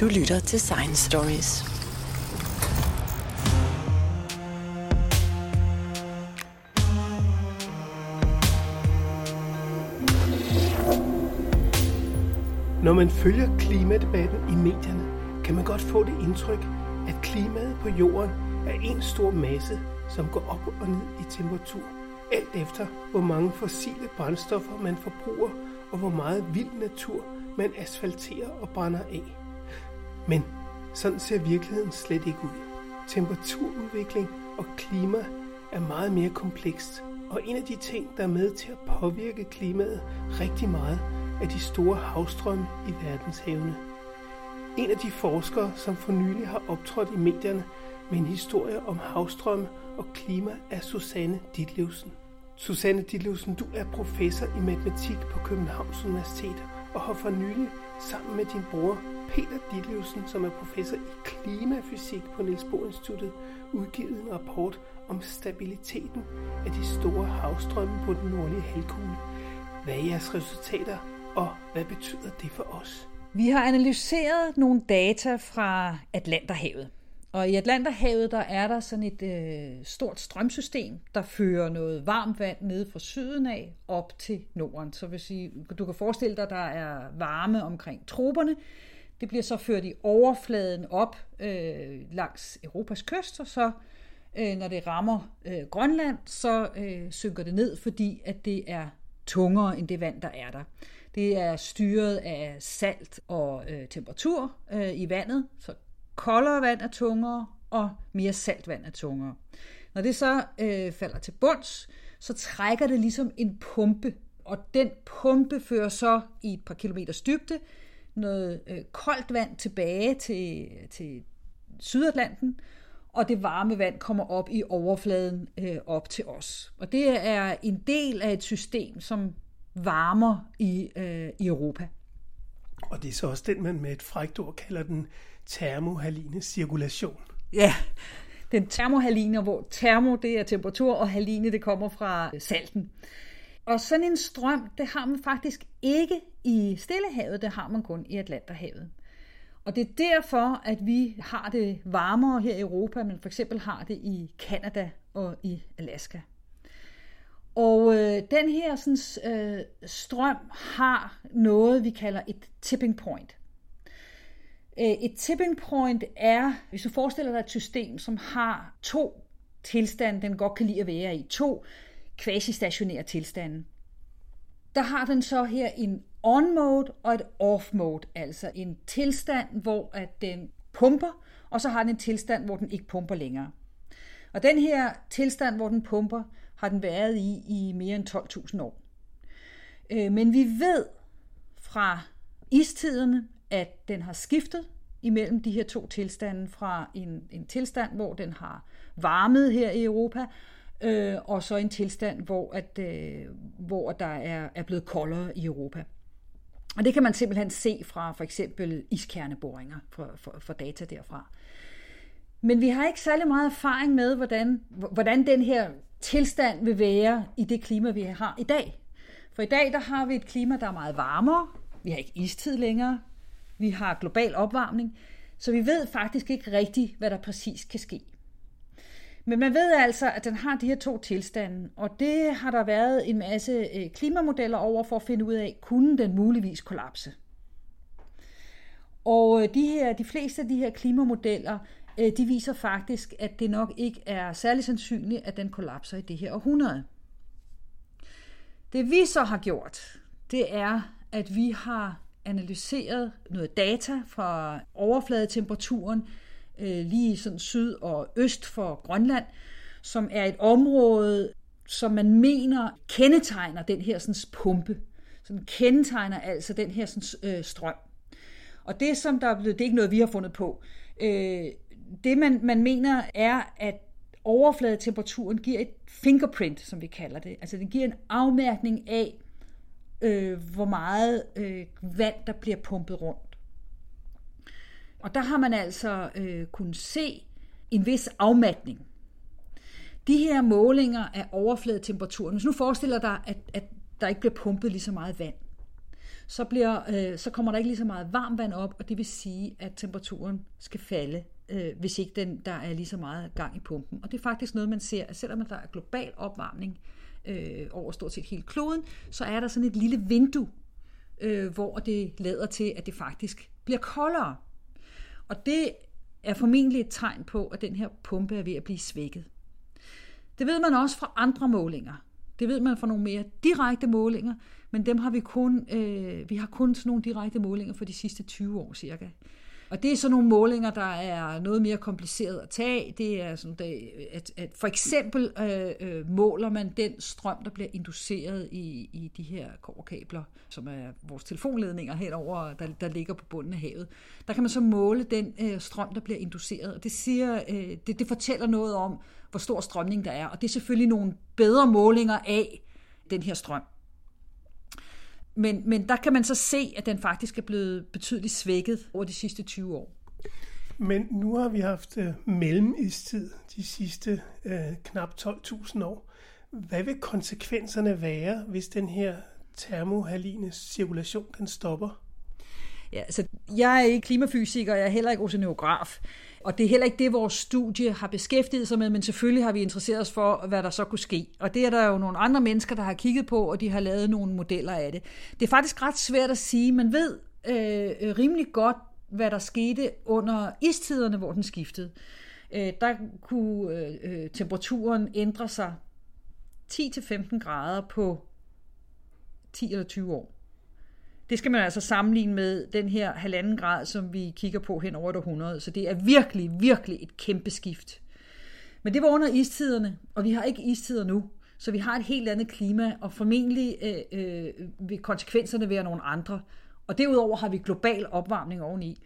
Du lytter til Science Stories. Når man følger klimadebatten i medierne, kan man godt få det indtryk, at klimaet på jorden er en stor masse, som går op og ned i temperatur, alt efter hvor mange fossile brændstoffer man forbruger, og hvor meget vild natur man asfalterer og brænder af. Men sådan ser virkeligheden slet ikke ud. Temperaturudvikling og klima er meget mere komplekst, og en af de ting, der er med til at påvirke klimaet rigtig meget, er de store havstrømme i verdenshavene. En af de forskere, som for nylig har optrådt i medierne med en historie om havstrømme og klima, er Susanne Ditlevsen. Susanne Ditlevsen, du er professor i matematik på Københavns Universitet og har for nylig sammen med din bror Peter Ditlevsen, som er professor i klimafysik på Niels Bohr Instituttet, udgivet en rapport om stabiliteten af de store havstrømme på den nordlige halvkugle. Hvad er jeres resultater, og hvad betyder det for os? Vi har analyseret nogle data fra Atlanterhavet. Og i Atlanterhavet, der er der sådan et øh, stort strømsystem, der fører noget varmt vand ned fra syden af op til Norden. Så vil sige, du kan forestille dig, der er varme omkring troberne. Det bliver så ført i overfladen op øh, langs Europas kyst, og så øh, når det rammer øh, Grønland, så øh, synker det ned, fordi at det er tungere end det vand, der er der. Det er styret af salt og øh, temperatur øh, i vandet, så koldere vand er tungere, og mere saltvand er tungere. Når det så øh, falder til bunds, så trækker det ligesom en pumpe, og den pumpe fører så i et par kilometers dybde noget øh, koldt vand tilbage til, til Sydatlanten, og det varme vand kommer op i overfladen øh, op til os. Og det er en del af et system, som varmer i, øh, i Europa. Og det er så også den, man med et frækt ord kalder den termohaline cirkulation. Ja, den termohaline, hvor termo det er temperatur, og haline det kommer fra salten. Og sådan en strøm, det har man faktisk ikke i Stillehavet, det har man kun i Atlanterhavet. Og det er derfor, at vi har det varmere her i Europa, men for eksempel har det i Kanada og i Alaska. Og øh, den her sådan, øh, strøm har noget, vi kalder et tipping point. Øh, et tipping point er, hvis du forestiller dig et system, som har to tilstande, den godt kan lide at være i, to quasi-stationære tilstande. Der har den så her en on-mode og et off-mode, altså en tilstand, hvor at den pumper, og så har den en tilstand, hvor den ikke pumper længere. Og den her tilstand, hvor den pumper, har den været i i mere end 12.000 år. Øh, men vi ved fra istiderne, at den har skiftet imellem de her to tilstande fra en, en tilstand, hvor den har varmet her i Europa, øh, og så en tilstand, hvor, at, øh, hvor der er, er blevet koldere i Europa. Og det kan man simpelthen se fra for eksempel iskerneboringer, for, for, for data derfra. Men vi har ikke særlig meget erfaring med, hvordan, hvordan den her tilstand vil være i det klima, vi har i dag. For i dag der har vi et klima, der er meget varmere. Vi har ikke istid længere. Vi har global opvarmning. Så vi ved faktisk ikke rigtigt, hvad der præcis kan ske. Men man ved altså, at den har de her to tilstande, og det har der været en masse øh, klimamodeller over for at finde ud af, kunne den muligvis kollapse. Og øh, de, her, de fleste af de her klimamodeller, øh, de viser faktisk, at det nok ikke er særlig sandsynligt, at den kollapser i det her århundrede. Det vi så har gjort, det er, at vi har analyseret noget data fra overfladetemperaturen øh, lige sådan syd og øst for Grønland, som er et område, som man mener kendetegner den her sådan, pumpe. Som kendetegner altså den her sådan, øh, strøm. Og det, som der er blevet, det er ikke noget, vi har fundet på. Øh, det, man, man mener, er, at overfladetemperaturen giver et fingerprint, som vi kalder det. Altså den giver en afmærkning af, øh, hvor meget øh, vand, der bliver pumpet rundt. Og der har man altså øh, kunnet se en vis afmatning. De her målinger af overfladetemperaturen, hvis nu forestiller dig, at, at der ikke bliver pumpet lige så meget vand, så, bliver, øh, så kommer der ikke lige så meget varmt vand op, og det vil sige, at temperaturen skal falde, øh, hvis ikke den, der er lige så meget gang i pumpen. Og det er faktisk noget, man ser, at selvom der er global opvarmning øh, øh, over stort set hele kloden, så er der sådan et lille vindue, øh, hvor det lader til, at det faktisk bliver koldere. Og det er formentlig et tegn på, at den her pumpe er ved at blive svækket. Det ved man også fra andre målinger. Det ved man fra nogle mere direkte målinger, men dem har vi kun, øh, vi har kun sådan nogle direkte målinger for de sidste 20 år cirka. Og det er sådan nogle målinger, der er noget mere kompliceret at tage. Det er sådan, at, at for eksempel øh, øh, måler man den strøm, der bliver induceret i, i de her kobberkabler, som er vores telefonledninger henover, der, der ligger på bunden af havet. Der kan man så måle den øh, strøm, der bliver induceret, og det, siger, øh, det, det fortæller noget om, hvor stor strømning der er. Og det er selvfølgelig nogle bedre målinger af den her strøm. Men, men der kan man så se, at den faktisk er blevet betydeligt svækket over de sidste 20 år. Men nu har vi haft øh, mellemistid de sidste øh, knap 12.000 år. Hvad vil konsekvenserne være, hvis den her termohaline cirkulation den stopper? Ja, altså, jeg er ikke klimafysiker, jeg er heller ikke oceanograf. Og det er heller ikke det, vores studie har beskæftiget sig med, men selvfølgelig har vi interesseret os for, hvad der så kunne ske. Og det er der jo nogle andre mennesker, der har kigget på, og de har lavet nogle modeller af det. Det er faktisk ret svært at sige. Man ved øh, rimelig godt, hvad der skete under istiderne, hvor den skiftede. Øh, der kunne øh, øh temperaturen ændre sig 10-15 grader på 10 eller 20 år. Det skal man altså sammenligne med den her halvanden grad, som vi kigger på hen over et århundrede. Så det er virkelig, virkelig et kæmpe skift. Men det var under istiderne, og vi har ikke istider nu. Så vi har et helt andet klima, og formentlig øh, øh, vil konsekvenserne være nogle andre. Og derudover har vi global opvarmning oveni.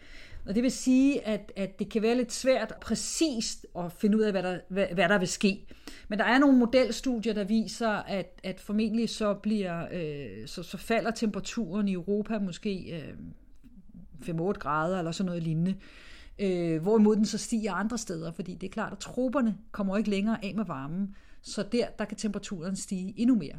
Og det vil sige, at, at det kan være lidt svært præcist at finde ud af, hvad der, hvad, hvad der vil ske. Men der er nogle modelstudier, der viser, at, at formentlig så, bliver, øh, så, så falder temperaturen i Europa måske øh, 5-8 grader eller sådan noget lignende. Øh, hvorimod den så stiger andre steder, fordi det er klart, at troberne kommer ikke længere af med varmen. Så der, der kan temperaturen stige endnu mere.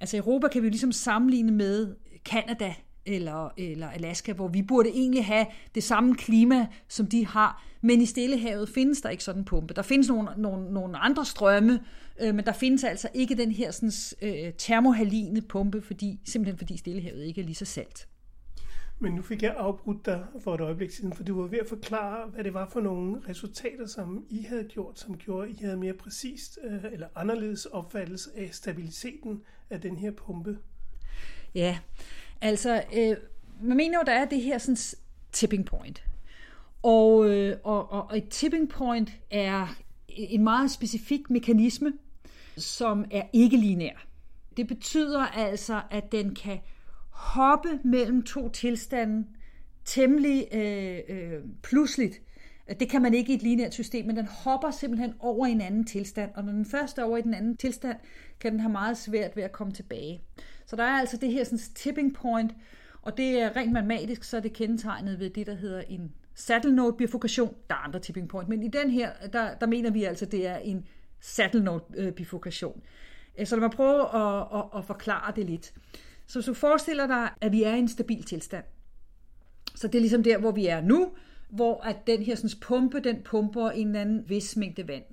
Altså Europa kan vi jo ligesom sammenligne med Kanada, eller, eller Alaska, hvor vi burde egentlig have det samme klima, som de har. Men i Stillehavet findes der ikke sådan en pumpe. Der findes nogle, nogle, nogle andre strømme, øh, men der findes altså ikke den her sådan, øh, termohaline pumpe, fordi, simpelthen fordi Stillehavet ikke er lige så salt. Men nu fik jeg afbrudt dig for et øjeblik siden, for du var ved at forklare, hvad det var for nogle resultater, som I havde gjort, som gjorde, at I havde mere præcist øh, eller anderledes opfattelse af stabiliteten af den her pumpe. Ja, Altså, øh, man mener jo, der er det her sådan, tipping point. Og, øh, og, og, og et tipping point er en meget specifik mekanisme, som er ikke lineær. Det betyder altså, at den kan hoppe mellem to tilstande temmelig øh, øh, pludseligt. Det kan man ikke i et lineært system, men den hopper simpelthen over i en anden tilstand, og når den først er over i den anden tilstand, kan den have meget svært ved at komme tilbage. Så der er altså det her sådan, tipping point, og det er rent matematisk, så er det kendetegnet ved det, der hedder en saddle node bifurkation. Der er andre tipping point, men i den her, der, der mener vi altså, det er en saddle node bifurkation. Øh, så lad mig prøve at, at, at forklare det lidt. Så hvis du forestiller dig, at vi er i en stabil tilstand, så det er ligesom der, hvor vi er nu, hvor at den her sådan, pumpe, den pumper en eller anden vis mængde vand.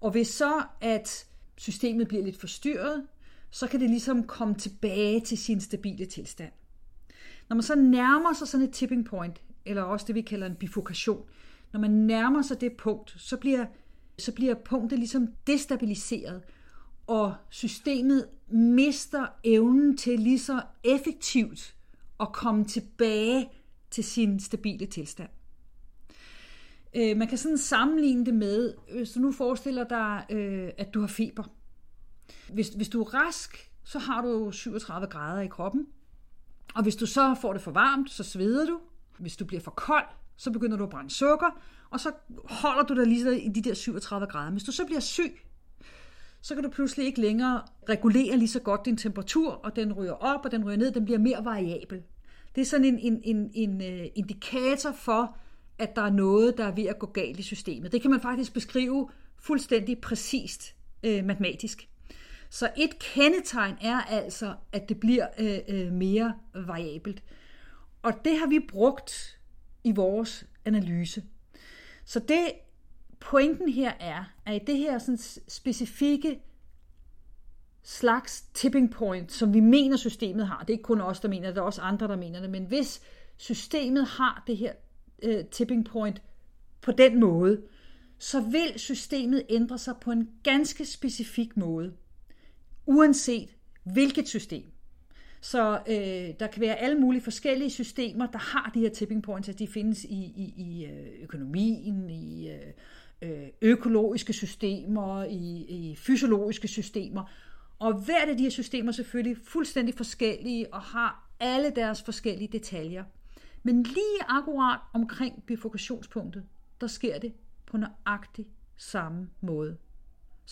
Og hvis så, at systemet bliver lidt forstyrret, så kan det ligesom komme tilbage til sin stabile tilstand. Når man så nærmer sig sådan et tipping point, eller også det vi kalder en bifurkation, når man nærmer sig det punkt, så bliver, så bliver punktet ligesom destabiliseret, og systemet mister evnen til lige så effektivt at komme tilbage til sin stabile tilstand. Øh, man kan sådan sammenligne det med, øh, hvis du nu forestiller dig, øh, at du har feber. Hvis, hvis du er rask, så har du 37 grader i kroppen. Og hvis du så får det for varmt, så sveder du. Hvis du bliver for kold, så begynder du at brænde sukker, og så holder du dig lige i de der 37 grader. Hvis du så bliver syg, så kan du pludselig ikke længere regulere lige så godt din temperatur, og den ryger op, og den ryger ned, den bliver mere variabel. Det er sådan en, en, en, en øh, indikator for, at der er noget, der er ved at gå galt i systemet. Det kan man faktisk beskrive fuldstændig præcist øh, matematisk. Så et kendetegn er altså, at det bliver øh, øh, mere variabelt. Og det har vi brugt i vores analyse. Så det pointen her er, at i det her sådan specifikke slags tipping point, som vi mener systemet har, det er ikke kun os, der mener det, der er også andre, der mener det, men hvis systemet har det her øh, tipping point på den måde, så vil systemet ændre sig på en ganske specifik måde, uanset hvilket system. Så øh, der kan være alle mulige forskellige systemer, der har de her tipping points, at de findes i, i, i øh, økonomien, i øh, øh, økologiske systemer, i, i fysiologiske systemer. Og hvert af de her systemer er selvfølgelig fuldstændig forskellige og har alle deres forskellige detaljer. Men lige akkurat omkring bifurkationspunktet, der sker det på nøjagtig samme måde.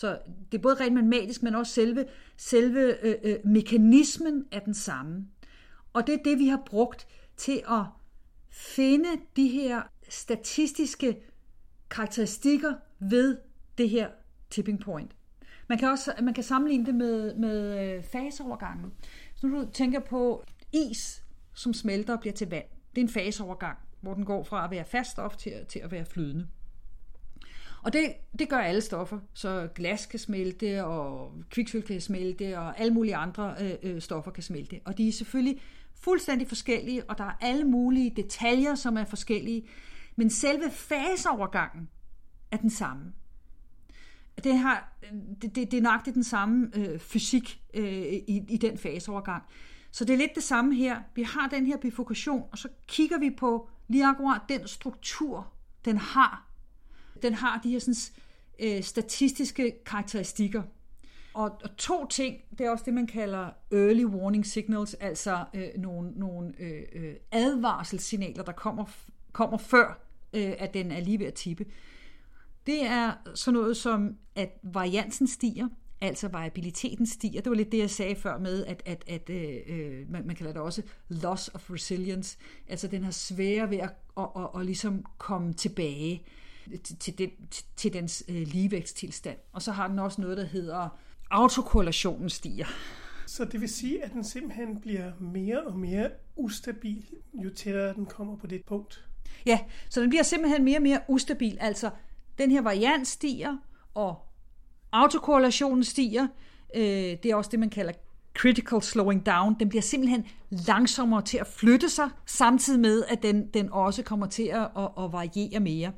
Så det er både rent matematisk, men også selve, selve øh, øh, mekanismen er den samme. Og det er det, vi har brugt til at finde de her statistiske karakteristikker ved det her tipping point. Man kan også man kan sammenligne det med, med øh, faseovergangen. Så nu du tænker på is, som smelter og bliver til vand. Det er en faseovergang, hvor den går fra at være fast stof til, til at være flydende. Og det, det gør alle stoffer, så glas kan smelte, og kviksøl kan smelte, og alle mulige andre øh, øh, stoffer kan smelte. Og de er selvfølgelig fuldstændig forskellige, og der er alle mulige detaljer, som er forskellige. Men selve faseovergangen er den samme. Det, har, det, det, det er nøjagtigt den samme øh, fysik øh, i, i den faseovergang. Så det er lidt det samme her. Vi har den her bifurkation, og så kigger vi på lige akkurat den struktur, den har. Den har de her sådan, øh, statistiske karakteristikker. Og, og to ting, det er også det, man kalder early warning signals, altså øh, nogle, nogle øh, øh advarselssignaler, der kommer, kommer før, øh, at den er lige ved at tippe. Det er sådan noget som, at variansen stiger, altså variabiliteten stiger. Det var lidt det, jeg sagde før med, at, at, at øh, øh man, man kalder det også loss of resilience. Altså den har svære ved at, at, at, at ligesom komme tilbage til, til, den, til, dens øh, ligevægtstilstand. Og så har den også noget, der hedder autokorrelationen stiger. Så det vil sige, at den simpelthen bliver mere og mere ustabil, jo tættere den kommer på det punkt? Ja, så den bliver simpelthen mere og mere ustabil. Altså, den her variant stiger, og autokorrelationen stiger. Øh, det er også det, man kalder critical slowing down. Den bliver simpelthen langsommere til at flytte sig, samtidig med, at den, den også kommer til at, at, at variere mere.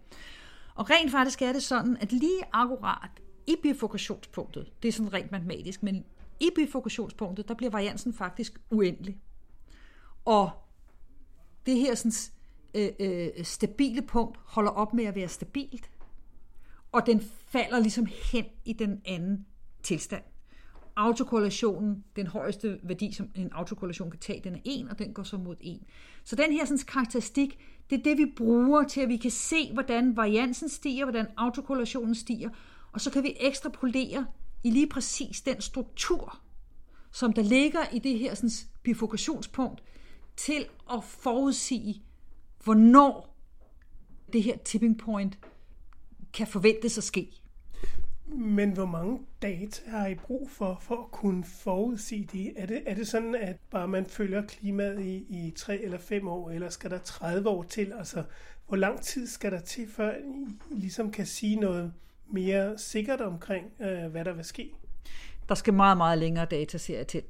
Og rent faktisk er det sådan, at lige akkurat i bifokationspunktet, det er sådan rent matematisk, men i bifokationspunktet, der bliver variansen faktisk uendelig. Og det her sådan, øh, øh, stabile punkt holder op med at være stabilt, og den falder ligesom hen i den anden tilstand. Autokorrelationen, den højeste værdi, som en autokorrelation kan tage, den er 1, og den går så mod 1. Så den her sådan, karakteristik, det er det, vi bruger til, at vi kan se, hvordan variansen stiger, hvordan autokorrelationen stiger, og så kan vi ekstrapolere i lige præcis den struktur, som der ligger i det her sådan, bifurkationspunkt, til at forudsige, hvornår det her tipping point kan forventes at ske. Men hvor mange data har I brug for, for at kunne forudsige det? Er det, er det sådan, at bare man følger klimaet i, i 3 eller 5 år, eller skal der 30 år til? Altså, hvor lang tid skal der til, før I ligesom kan sige noget mere sikkert omkring, øh, hvad der vil ske? Der skal meget, meget længere dataserier til.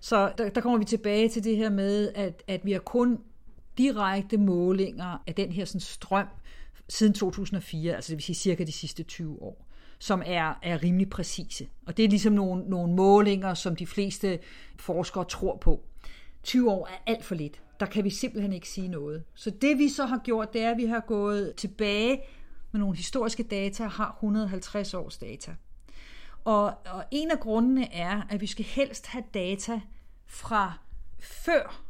Så der, der kommer vi tilbage til det her med, at, at vi har kun direkte målinger af den her sådan, strøm siden 2004, altså det vil sige cirka de sidste 20 år som er, er rimelig præcise. Og det er ligesom nogle, nogle målinger, som de fleste forskere tror på. 20 år er alt for lidt. Der kan vi simpelthen ikke sige noget. Så det vi så har gjort, det er, at vi har gået tilbage med nogle historiske data, har 150 års data. Og, og en af grundene er, at vi skal helst have data fra før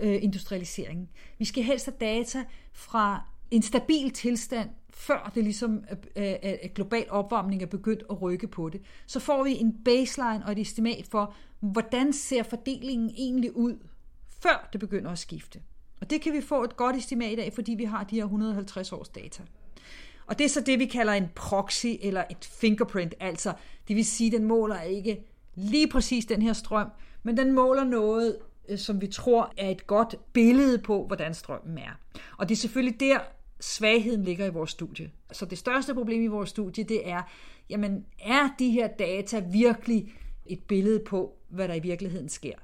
øh, industrialiseringen. Vi skal helst have data fra en stabil tilstand, før det ligesom at global opvarmning er begyndt at rykke på det. Så får vi en baseline og et estimat for, hvordan ser fordelingen egentlig ud, før det begynder at skifte. Og det kan vi få et godt estimat af, fordi vi har de her 150 års data. Og det er så det, vi kalder en proxy eller et fingerprint, altså det vil sige, den måler ikke lige præcis den her strøm, men den måler noget, som vi tror er et godt billede på, hvordan strømmen er. Og det er selvfølgelig der, svagheden ligger i vores studie. Så det største problem i vores studie, det er, jamen er de her data virkelig et billede på, hvad der i virkeligheden sker?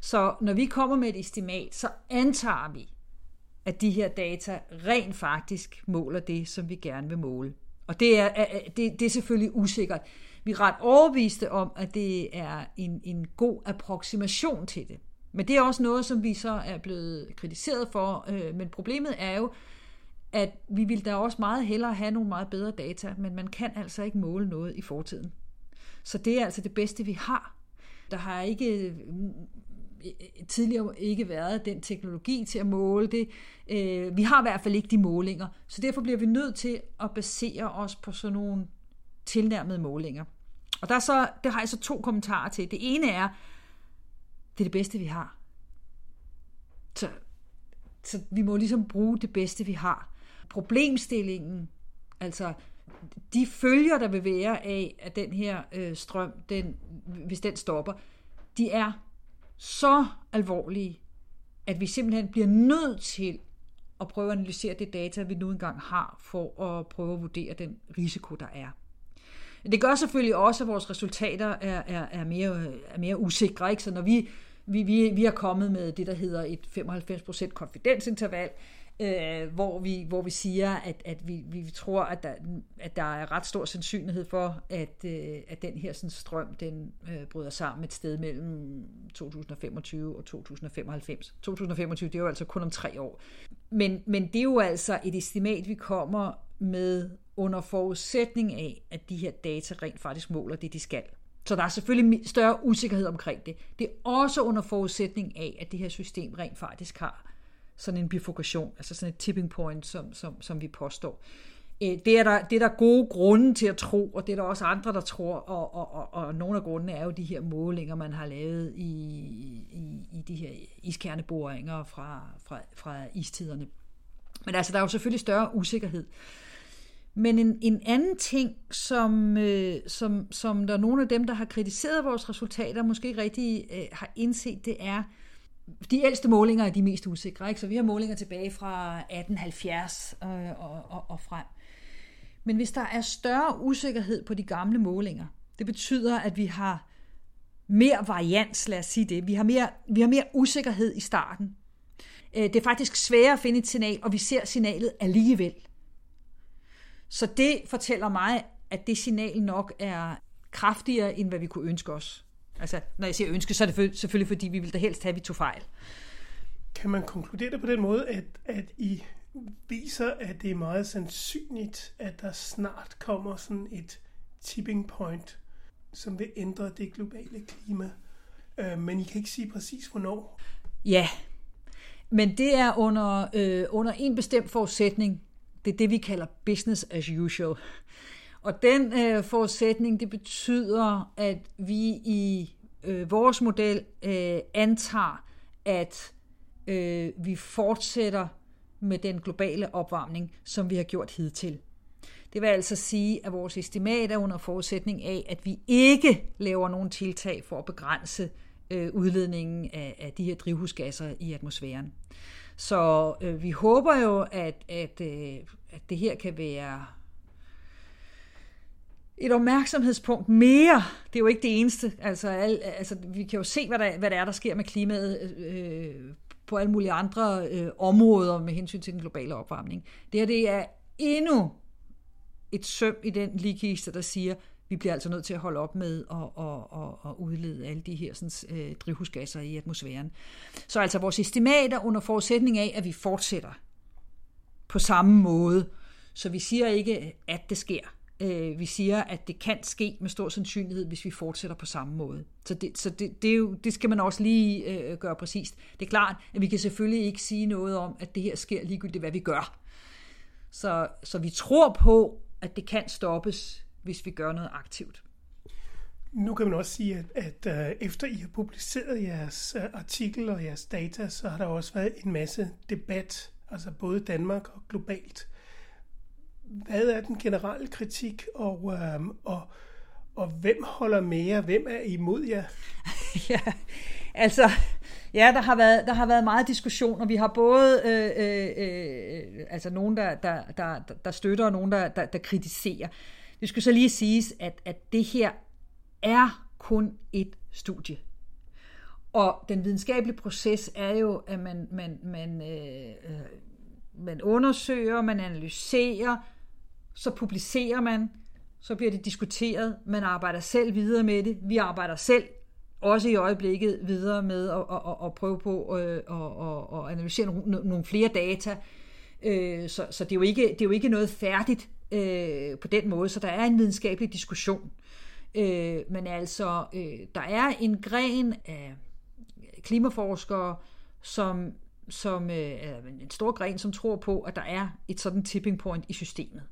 Så når vi kommer med et estimat, så antager vi, at de her data rent faktisk måler det, som vi gerne vil måle. Og det er, det, det er selvfølgelig usikkert. Vi er ret overbeviste om, at det er en, en god approximation til det. Men det er også noget, som vi så er blevet kritiseret for. Øh, men problemet er jo, at vi ville da også meget hellere have nogle meget bedre data, men man kan altså ikke måle noget i fortiden. Så det er altså det bedste, vi har. Der har ikke mm, tidligere ikke været den teknologi til at måle det. Øh, vi har i hvert fald ikke de målinger, så derfor bliver vi nødt til at basere os på sådan nogle tilnærmede målinger. Og der, er så, der har jeg så to kommentarer til. Det ene er, det er det bedste, vi har. Så, så vi må ligesom bruge det bedste, vi har. Problemstillingen, altså de følger, der vil være af, at den her øh, strøm, den, hvis den stopper, de er så alvorlige, at vi simpelthen bliver nødt til at prøve at analysere det data, vi nu engang har, for at prøve at vurdere den risiko, der er. Det gør selvfølgelig også, at vores resultater er, er, er, mere, er mere usikre. Ikke? Så når vi, vi, vi, vi er kommet med det, der hedder et 95% konfidensinterval, øh, hvor, vi, hvor vi siger, at, at vi, vi tror, at der, at der er ret stor sandsynlighed for, at, øh, at den her sådan, strøm den øh, bryder sammen et sted mellem 2025 og 2095. 2025, det er jo altså kun om tre år. Men, men det er jo altså et estimat, vi kommer med under forudsætning af, at de her data rent faktisk måler det, de skal. Så der er selvfølgelig større usikkerhed omkring det. Det er også under forudsætning af, at det her system rent faktisk har sådan en bifurkation, altså sådan et tipping point, som, som, som vi påstår. Øh, det er, der, det er der gode grunde til at tro, og det er der også andre, der tror, og, og, og, og nogle af grundene er jo de her målinger, man har lavet i, i, i de her iskerneboringer fra, fra, fra istiderne. Men altså, der er jo selvfølgelig større usikkerhed. Men en, en anden ting, som, øh, som, som der er nogle af dem, der har kritiseret vores resultater, måske ikke rigtig øh, har indset, det er, de ældste målinger er de mest usikre. Ikke? Så vi har målinger tilbage fra 1870 øh, og, og, og frem. Men hvis der er større usikkerhed på de gamle målinger, det betyder, at vi har mere varians, lad os sige det. Vi har mere, vi har mere usikkerhed i starten. Øh, det er faktisk sværere at finde et signal, og vi ser signalet alligevel. Så det fortæller mig, at det signal nok er kraftigere, end hvad vi kunne ønske os. Altså, når jeg siger ønske, så er det selvfølgelig, fordi vi vil da helst have, at vi tog fejl. Kan man konkludere det på den måde, at, at I viser, at det er meget sandsynligt, at der snart kommer sådan et tipping point, som vil ændre det globale klima. Øh, men I kan ikke sige præcis, hvornår. Ja, men det er under, øh, under en bestemt forudsætning. Det er det, vi kalder business as usual. Og den øh, forudsætning, det betyder, at vi i øh, vores model øh, antager, at øh, vi fortsætter med den globale opvarmning, som vi har gjort hidtil. Det vil altså sige, at vores estimat er under forudsætning af, at vi ikke laver nogen tiltag for at begrænse øh, udledningen af, af de her drivhusgasser i atmosfæren. Så øh, vi håber jo, at, at, øh, at det her kan være et opmærksomhedspunkt mere. Det er jo ikke det eneste. Altså, al, altså vi kan jo se, hvad der, hvad der er, der sker med klimaet øh, på alle mulige andre øh, områder med hensyn til den globale opvarmning. Det her det er endnu et søm i den ligekiste, der siger, vi bliver altså nødt til at holde op med at, at, at, at udlede alle de her sådan, øh, drivhusgasser i atmosfæren. Så altså vores estimater under forudsætning af, at vi fortsætter på samme måde. Så vi siger ikke, at det sker. Øh, vi siger, at det kan ske med stor sandsynlighed, hvis vi fortsætter på samme måde. Så det, så det, det, er jo, det skal man også lige øh, gøre præcist. Det er klart, at vi kan selvfølgelig ikke sige noget om, at det her sker ligegyldigt, hvad vi gør. Så, så vi tror på, at det kan stoppes, hvis vi gør noget aktivt. Nu kan man også sige, at, at øh, efter I har publiceret jeres øh, artikel og jeres data, så har der også været en masse debat, altså både Danmark og globalt hvad er den generelle kritik, og, øh, og, Og hvem holder med jer? Hvem er imod jer? ja, altså, ja, der har været, der har været meget diskussion, og vi har både øh, øh, øh, altså nogen, der, der, der, der støtter, og nogen, der, der, der kritiserer. Det skal så lige siges, at, at det her er kun et studie. Og den videnskabelige proces er jo, at man, man, man, øh, øh man undersøger, man analyserer, så publicerer man, så bliver det diskuteret, man arbejder selv videre med det, vi arbejder selv også i øjeblikket videre med at, at, at prøve på øh, at, at, at analysere nogle, nogle flere data. Øh, så, så det, er jo ikke, det er jo ikke noget færdigt øh, på den måde, så der er en videnskabelig diskussion. Men altså, der er en gren af klimaforskere, som, som en stor gren, som tror på, at der er et sådan tipping point i systemet.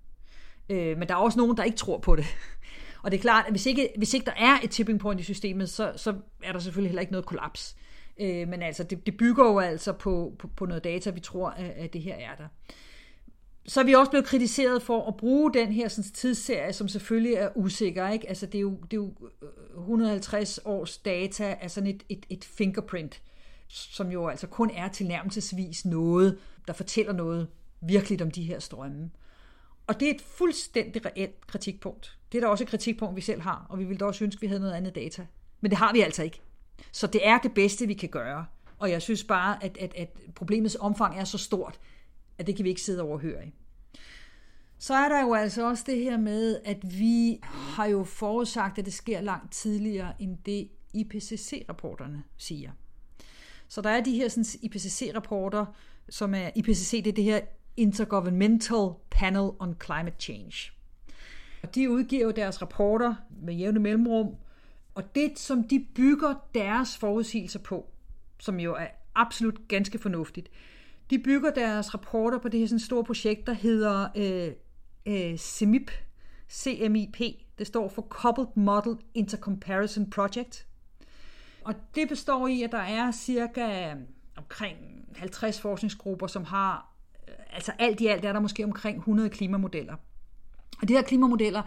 Øh, men der er også nogen, der ikke tror på det. Og det er klart, at hvis ikke, hvis ikke der er et tipping point i systemet, så, så er der selvfølgelig heller ikke noget kollaps. Øh, men altså, det, det bygger jo altså på, på, på noget data, vi tror, at, at det her er der. Så er vi også blevet kritiseret for at bruge den her sådan, tidsserie, som selvfølgelig er usikker. Ikke? Altså, det, er jo, det er jo øh, 150 års data af sådan et, et, et fingerprint, som jo altså kun er tilnærmelsesvis noget, der fortæller noget virkelig om de her strømme. Og det er et fuldstændig reelt kritikpunkt. Det er da også et kritikpunkt, vi selv har, og vi ville da også ønske, at vi havde noget andet data. Men det har vi altså ikke. Så det er det bedste, vi kan gøre. Og jeg synes bare, at, at, at problemets omfang er så stort, at det kan vi ikke sidde overhøre i. Så er der jo altså også det her med, at vi har jo forudsagt, at det sker langt tidligere, end det IPCC-rapporterne siger. Så der er de her IPCC-rapporter, som er IPCC, det er det her Intergovernmental Panel on Climate Change. Og de udgiver deres rapporter med jævne mellemrum, og det, som de bygger deres forudsigelser på, som jo er absolut ganske fornuftigt, de bygger deres rapporter på det her sådan store projekt, der hedder øh, øh, CMIP, CMIP. Det står for Coupled Model Intercomparison Project. Og det består i, at der er cirka omkring 50 forskningsgrupper, som har altså alt i alt er der måske omkring 100 klimamodeller. Og de her klimamodeller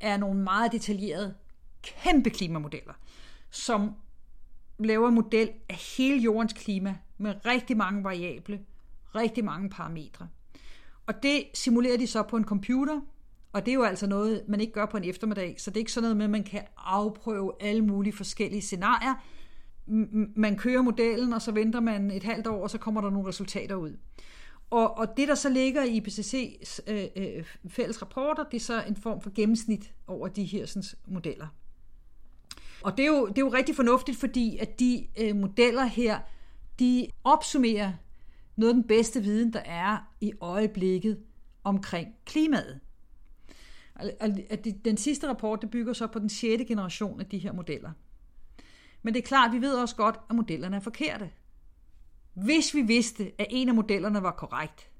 er nogle meget detaljerede, kæmpe klimamodeller, som laver en model af hele jordens klima med rigtig mange variable, rigtig mange parametre. Og det simulerer de så på en computer, og det er jo altså noget, man ikke gør på en eftermiddag, så det er ikke sådan noget med, at man kan afprøve alle mulige forskellige scenarier. Man kører modellen, og så venter man et halvt år, og så kommer der nogle resultater ud. Og, og det, der så ligger i IPCC's øh, øh, fælles rapporter, det er så en form for gennemsnit over de her sådan, modeller. Og det er, jo, det er jo rigtig fornuftigt, fordi at de øh, modeller her, de opsummerer noget af den bedste viden, der er i øjeblikket omkring klimaet. At den sidste rapport, det bygger så på den sjette generation af de her modeller. Men det er klart, vi ved også godt, at modellerne er forkerte. Hvis vi vidste, at en af modellerne var korrekt,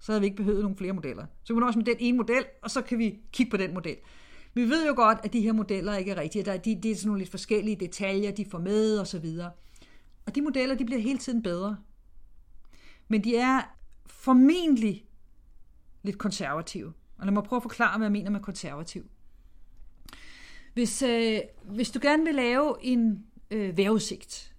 så havde vi ikke behøvet nogle flere modeller. Så vi kan også med den ene model, og så kan vi kigge på den model. Vi ved jo godt, at de her modeller ikke er rigtige. Der er, de, de er sådan nogle lidt forskellige detaljer, de får med og så videre. Og de modeller, de bliver hele tiden bedre. Men de er formentlig lidt konservative. Og lad mig prøve at forklare, hvad jeg mener med konservativ. Hvis, øh, hvis du gerne vil lave en øh, vejrudsigt,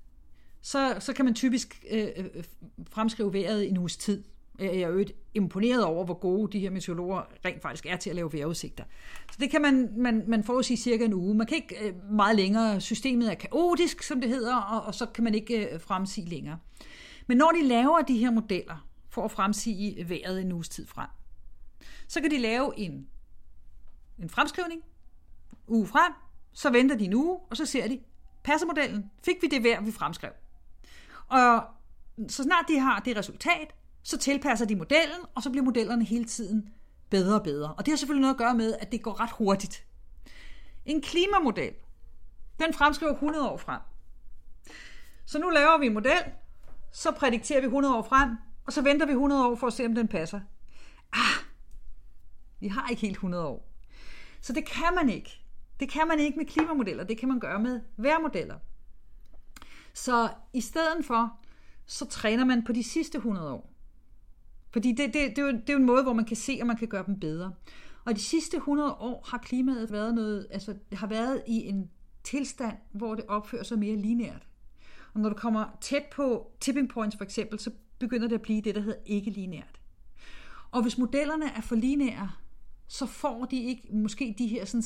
så, så kan man typisk øh, øh fremskrive vejret i en uges tid. Jeg er jo imponeret over, hvor gode de her meteorologer rent faktisk er til at lave vejrudsigter. Så det kan man, man, man forudsige cirka en uge. Man kan ikke øh, meget længere. Systemet er kaotisk, som det hedder, og, og så kan man ikke øh, fremsige længere. Men når de laver de her modeller for at fremsige vejret en uges tid frem, så kan de lave en, en fremskrivning uge frem, så venter de en uge, og så ser de, passer modellen? Fik vi det vejr, vi fremskrev? Og så snart de har det resultat, så tilpasser de modellen, og så bliver modellerne hele tiden bedre og bedre. Og det har selvfølgelig noget at gøre med, at det går ret hurtigt. En klimamodel, den fremskriver 100 år frem. Så nu laver vi en model, så prædikterer vi 100 år frem, og så venter vi 100 år for at se, om den passer. Ah, vi har ikke helt 100 år. Så det kan man ikke. Det kan man ikke med klimamodeller, det kan man gøre med vejrmodeller. Så i stedet for, så træner man på de sidste 100 år. Fordi det, det, det, er jo, det er jo en måde, hvor man kan se, at man kan gøre dem bedre. Og de sidste 100 år har klimaet været noget, altså det har været i en tilstand, hvor det opfører sig mere lineært. Og når du kommer tæt på tipping points for eksempel, så begynder det at blive det, der hedder ikke lineært. Og hvis modellerne er for lineære, så får de ikke måske de her sådan,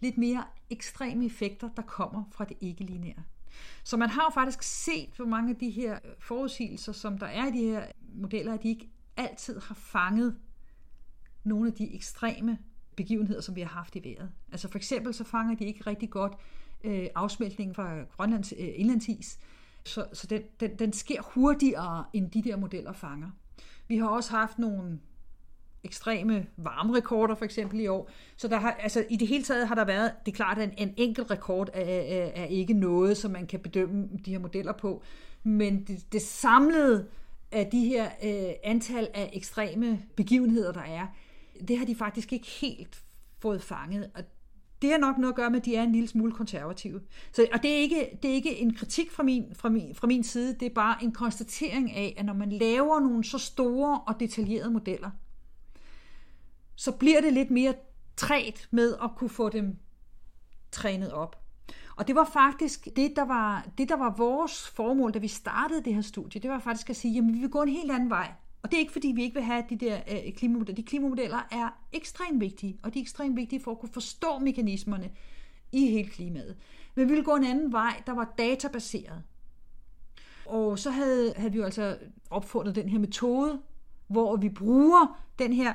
lidt mere ekstreme effekter, der kommer fra det ikke-lineære. Så man har jo faktisk set, hvor mange af de her øh, forudsigelser, som der er i de her modeller, at de ikke altid har fanget nogle af de ekstreme begivenheder, som vi har haft i vejret. Altså for eksempel så fanger de ikke rigtig godt øh, afsmeltningen fra Grønlands øh, indlandsis, så, så den, den, den sker hurtigere, end de der modeller fanger. Vi har også haft nogle ekstreme varmerekorder for eksempel i år. Så der har, altså, i det hele taget har der været, det er klart, at en, en enkelt rekord er, er, er ikke noget, som man kan bedømme de her modeller på, men det, det samlede af de her øh, antal af ekstreme begivenheder, der er, det har de faktisk ikke helt fået fanget, og det har nok noget at gøre med, at de er en lille smule konservative. Så, og det er, ikke, det er ikke en kritik fra min, fra, min, fra min side, det er bare en konstatering af, at når man laver nogle så store og detaljerede modeller, så bliver det lidt mere træt med at kunne få dem trænet op. Og det var faktisk det, der var, det, der var vores formål, da vi startede det her studie. Det var faktisk at sige, at vi vil gå en helt anden vej. Og det er ikke, fordi vi ikke vil have de der øh, klimamodeller. De klimamodeller er ekstremt vigtige, og de er ekstremt vigtige for at kunne forstå mekanismerne i hele klimaet. Men vi vil gå en anden vej, der var databaseret. Og så havde, havde vi jo altså opfundet den her metode, hvor vi bruger den her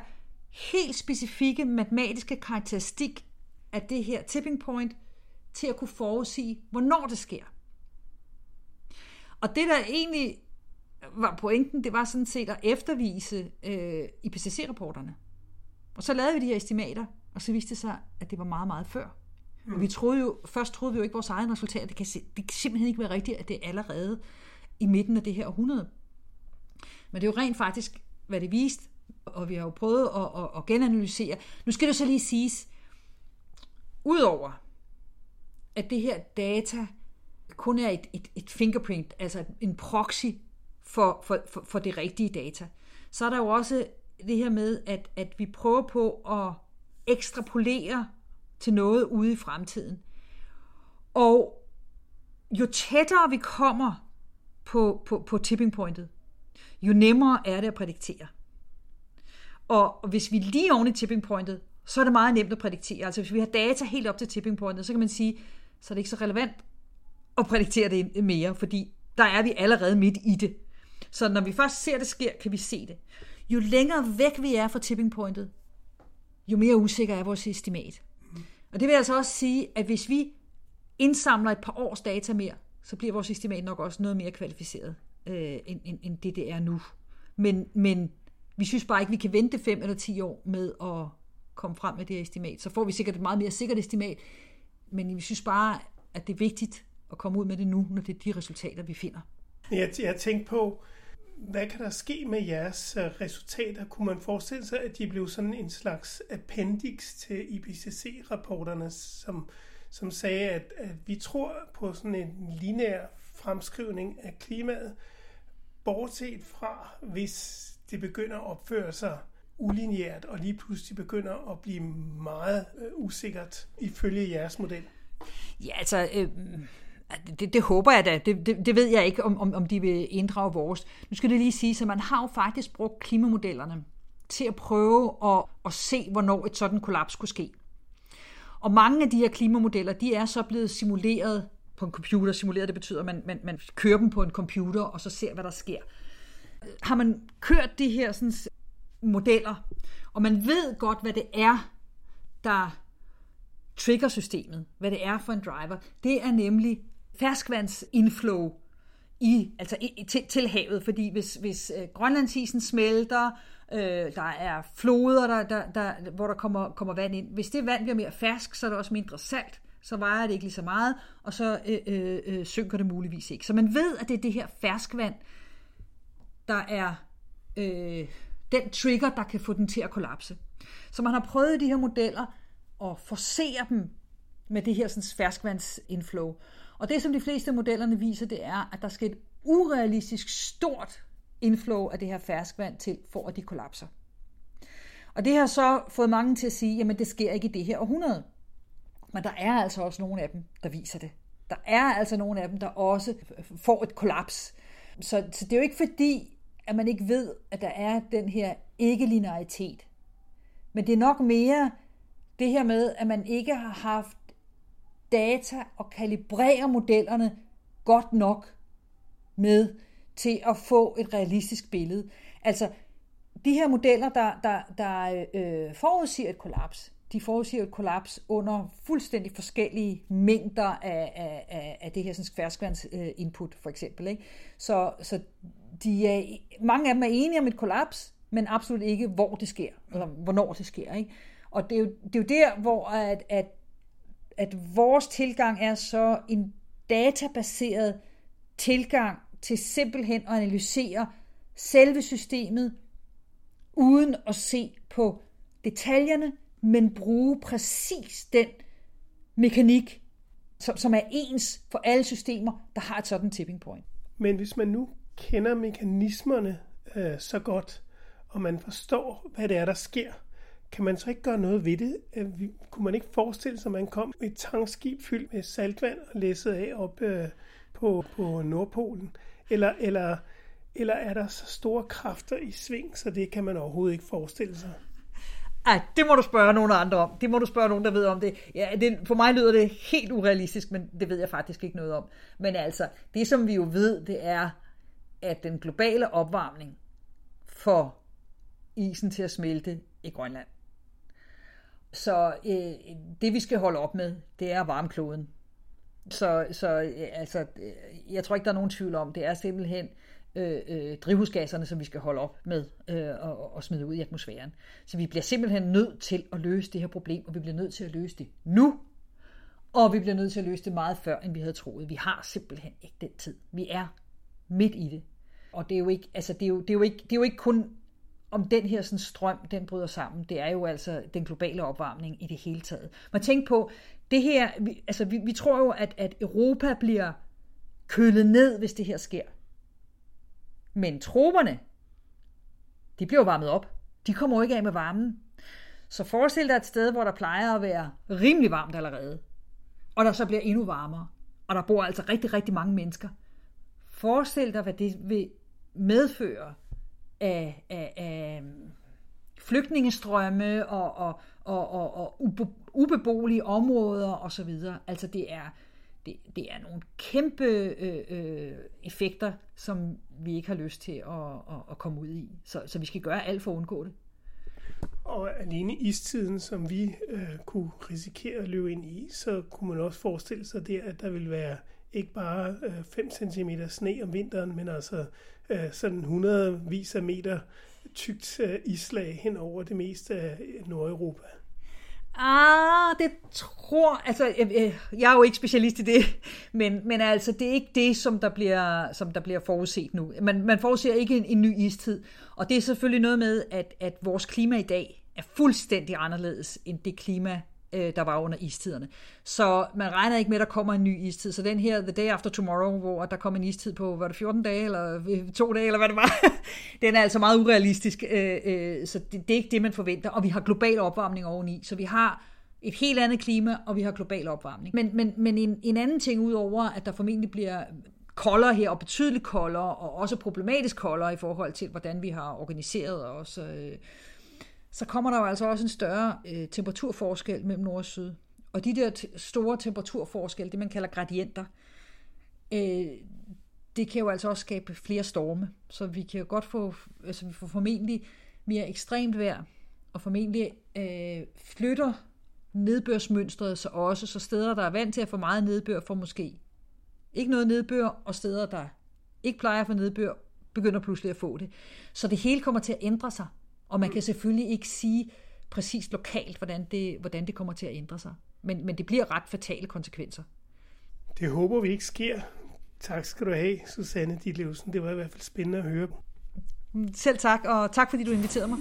helt specifikke matematiske karakteristik af det her tipping point til at kunne forudsige, hvornår det sker. Og det, der egentlig var pointen, det var sådan set at eftervise øh, IPCC-rapporterne. Og så lavede vi de her estimater, og så viste det sig, at det var meget, meget før. Mm. Vi troede jo, først troede vi jo ikke vores egen resultat. Det kan, det kan simpelthen ikke være rigtigt, at det er allerede i midten af det her århundrede. Men det er jo rent faktisk, hvad det viste, og vi har jo prøvet at, at, at genanalysere. Nu skal det så lige siges, udover at det her data kun er et, et, et fingerprint, altså en proxy for, for, for, for det rigtige data, så er der jo også det her med, at, at vi prøver på at ekstrapolere til noget ude i fremtiden. Og jo tættere vi kommer på, på, på tipping pointet, jo nemmere er det at prædiktere. Og hvis vi er lige oven i tipping pointet, så er det meget nemt at prædiktere. Altså hvis vi har data helt op til tipping pointet, så kan man sige, så er det ikke så relevant at prædiktere det mere, fordi der er vi allerede midt i det. Så når vi først ser det sker, kan vi se det. Jo længere væk vi er fra tipping pointet, jo mere usikker er vores estimat. Og det vil altså også sige, at hvis vi indsamler et par års data mere, så bliver vores estimat nok også noget mere kvalificeret, øh, end, end, end det, det er nu. Men, men vi synes bare ikke, vi kan vente 5 eller 10 år med at komme frem med det her estimat. Så får vi sikkert et meget mere sikkert estimat, men vi synes bare, at det er vigtigt at komme ud med det nu, når det er de resultater, vi finder. Jeg, jeg tænkte på, hvad kan der ske med jeres øh, resultater? Kunne man forestille sig, at de blev sådan en slags appendix til IPCC-rapporterne, som, som sagde, at, at vi tror på sådan en lineær fremskrivning af klimaet, bortset fra, hvis det begynder at opføre sig ulineært, og lige pludselig begynder at blive meget øh, usikkert ifølge jeres model? Ja, altså, øh, det, det håber jeg da. Det, det, det ved jeg ikke, om, om, om de vil inddrage vores. Nu skal det lige sige, at man har jo faktisk brugt klimamodellerne til at prøve at, at se, hvornår et sådan kollaps kunne ske. Og mange af de her klimamodeller, de er så blevet simuleret på en computer. Simuleret, det betyder, at man, man, man kører dem på en computer, og så ser, hvad der sker. Har man kørt de her sådan, modeller, og man ved godt, hvad det er, der trigger systemet, hvad det er for en driver, det er nemlig ferskvandsinflow i, altså i, til, til havet, fordi hvis, hvis øh, Grønlandsisen smelter, øh, der er floder, der, der, der, hvor der kommer, kommer vand ind. Hvis det vand bliver mere fersk, så er der også mindre salt, så vejer det ikke lige så meget, og så øh, øh, øh, synker det muligvis ikke. Så man ved, at det er det her ferskvand, der er øh, den trigger, der kan få den til at kollapse. Så man har prøvet de her modeller at forcere dem med det her sådan, ferskvandsinflow. Og det, som de fleste af modellerne viser, det er, at der skal et urealistisk stort inflow af det her ferskvand til, for at de kollapser. Og det har så fået mange til at sige, jamen det sker ikke i det her århundrede. Men der er altså også nogle af dem, der viser det. Der er altså nogle af dem, der også får et kollaps. Så, så det er jo ikke fordi, at man ikke ved, at der er den her ikke-linearitet. Men det er nok mere det her med, at man ikke har haft data og kalibrere modellerne godt nok med til at få et realistisk billede. Altså, de her modeller, der, der, der øh, forudsiger et kollaps, de forudsiger et kollaps under fuldstændig forskellige mængder af, af, af, af det her sådan, input, for eksempel. Ikke? Så, så de er, mange af dem er enige om et kollaps, men absolut ikke, hvor det sker, eller hvornår det sker. Ikke? Og det er, jo, det er jo der, hvor at, at, at vores tilgang er så en databaseret tilgang til simpelthen at analysere selve systemet, uden at se på detaljerne, men bruge præcis den mekanik, som, som er ens for alle systemer, der har et sådan tipping point. Men hvis man nu kender mekanismerne øh, så godt, og man forstår, hvad det er, der sker, kan man så ikke gøre noget ved det? Øh, kunne man ikke forestille sig, at man kom med et tankskib fyldt med saltvand og læsset af op øh, på, på Nordpolen? Eller, eller, eller er der så store kræfter i sving, så det kan man overhovedet ikke forestille sig? Ej, det må du spørge nogen andre om. Det må du spørge nogen, der ved om det. Ja, det. For mig lyder det helt urealistisk, men det ved jeg faktisk ikke noget om. Men altså, det som vi jo ved, det er, at den globale opvarmning får isen til at smelte i Grønland. Så øh, det vi skal holde op med, det er varmkloden. Så, så øh, altså, øh, jeg tror ikke, der er nogen tvivl om, det er simpelthen øh, øh, drivhusgasserne, som vi skal holde op med øh, og, og smide ud i atmosfæren. Så vi bliver simpelthen nødt til at løse det her problem, og vi bliver nødt til at løse det nu, og vi bliver nødt til at løse det meget før, end vi havde troet. Vi har simpelthen ikke den tid. Vi er midt i det. Og det er jo ikke, altså det er jo, det er jo ikke, det er jo ikke kun om den her sådan strøm, den bryder sammen. Det er jo altså den globale opvarmning i det hele taget. Man tænk på, det her, vi, altså vi, vi tror jo, at, at Europa bliver kølet ned, hvis det her sker. Men troberne, de bliver varmet op. De kommer jo ikke af med varmen. Så forestil dig et sted, hvor der plejer at være rimelig varmt allerede, og der så bliver endnu varmere, og der bor altså rigtig, rigtig mange mennesker. Forestil dig, hvad det vil medføre af, af, af mm, flygtningestrømme og, og, og, og, og ubeboelige områder osv. Altså det er, det, det er nogle kæmpe øh, øh, effekter, som vi ikke har lyst til at, at, at komme ud i. Så, så vi skal gøre alt for at undgå det. Og alene istiden, som vi øh, kunne risikere at løbe ind i, så kunne man også forestille sig der, at der vil være ikke bare øh, 5 cm sne om vinteren, men altså øh, sådan hundredvis af meter tykt øh, islag hen over det meste af Nordeuropa. Ah, det tror, altså, jeg, jeg er jo ikke specialist i det, men, men altså, det er ikke det, som der bliver, som der bliver forudset nu. Man, man forudser ikke en, en ny istid, og det er selvfølgelig noget med, at, at vores klima i dag er fuldstændig anderledes end det klima, øh, der var under istiderne. Så man regner ikke med, at der kommer en ny istid. Så den her, The Day After Tomorrow, hvor der kommer en istid på, var det 14 dage, eller øh, to dage, eller hvad det var, den er altså meget urealistisk. Øh, øh, så det, det er ikke det, man forventer. Og vi har global opvarmning oveni, så vi har et helt andet klima, og vi har global opvarmning. Men, men, men en, en anden ting udover, at der formentlig bliver koldere her, og betydeligt koldere, og også problematisk koldere i forhold til, hvordan vi har organiseret os, øh, så kommer der jo altså også en større øh, temperaturforskel mellem nord og syd. Og de der store temperaturforskelle, det man kalder gradienter, øh, det kan jo altså også skabe flere storme. Så vi kan jo godt få, altså vi får formentlig mere ekstremt vejr, og formentlig øh, flytter nedbørsmønstret så også, så steder, der er vant til at få meget nedbør, får måske ikke noget nedbør, og steder, der ikke plejer at få nedbør, begynder pludselig at få det. Så det hele kommer til at ændre sig. Og man kan selvfølgelig ikke sige præcis lokalt, hvordan det, hvordan det kommer til at ændre sig. Men, men det bliver ret fatale konsekvenser. Det håber vi ikke sker. Tak skal du have, Susanne Ditlevsen. Det var i hvert fald spændende at høre. Selv tak, og tak fordi du inviterede mig.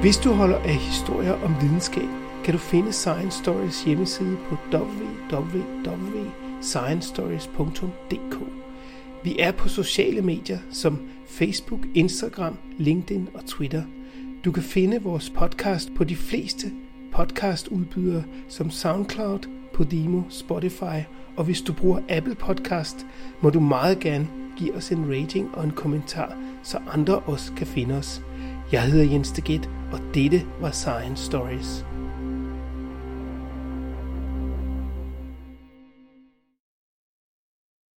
Hvis du holder af historier om videnskab, kan du finde Science Stories hjemmeside på www.sciencestories.dk. Vi er på sociale medier som Facebook, Instagram, LinkedIn og Twitter. Du kan finde vores podcast på de fleste podcastudbydere som SoundCloud, Podimo, Spotify, og hvis du bruger Apple Podcast, må du meget gerne give os en rating og en kommentar, så andre også kan finde os. Jeg hedder Jens Deget, og dette var Science Stories.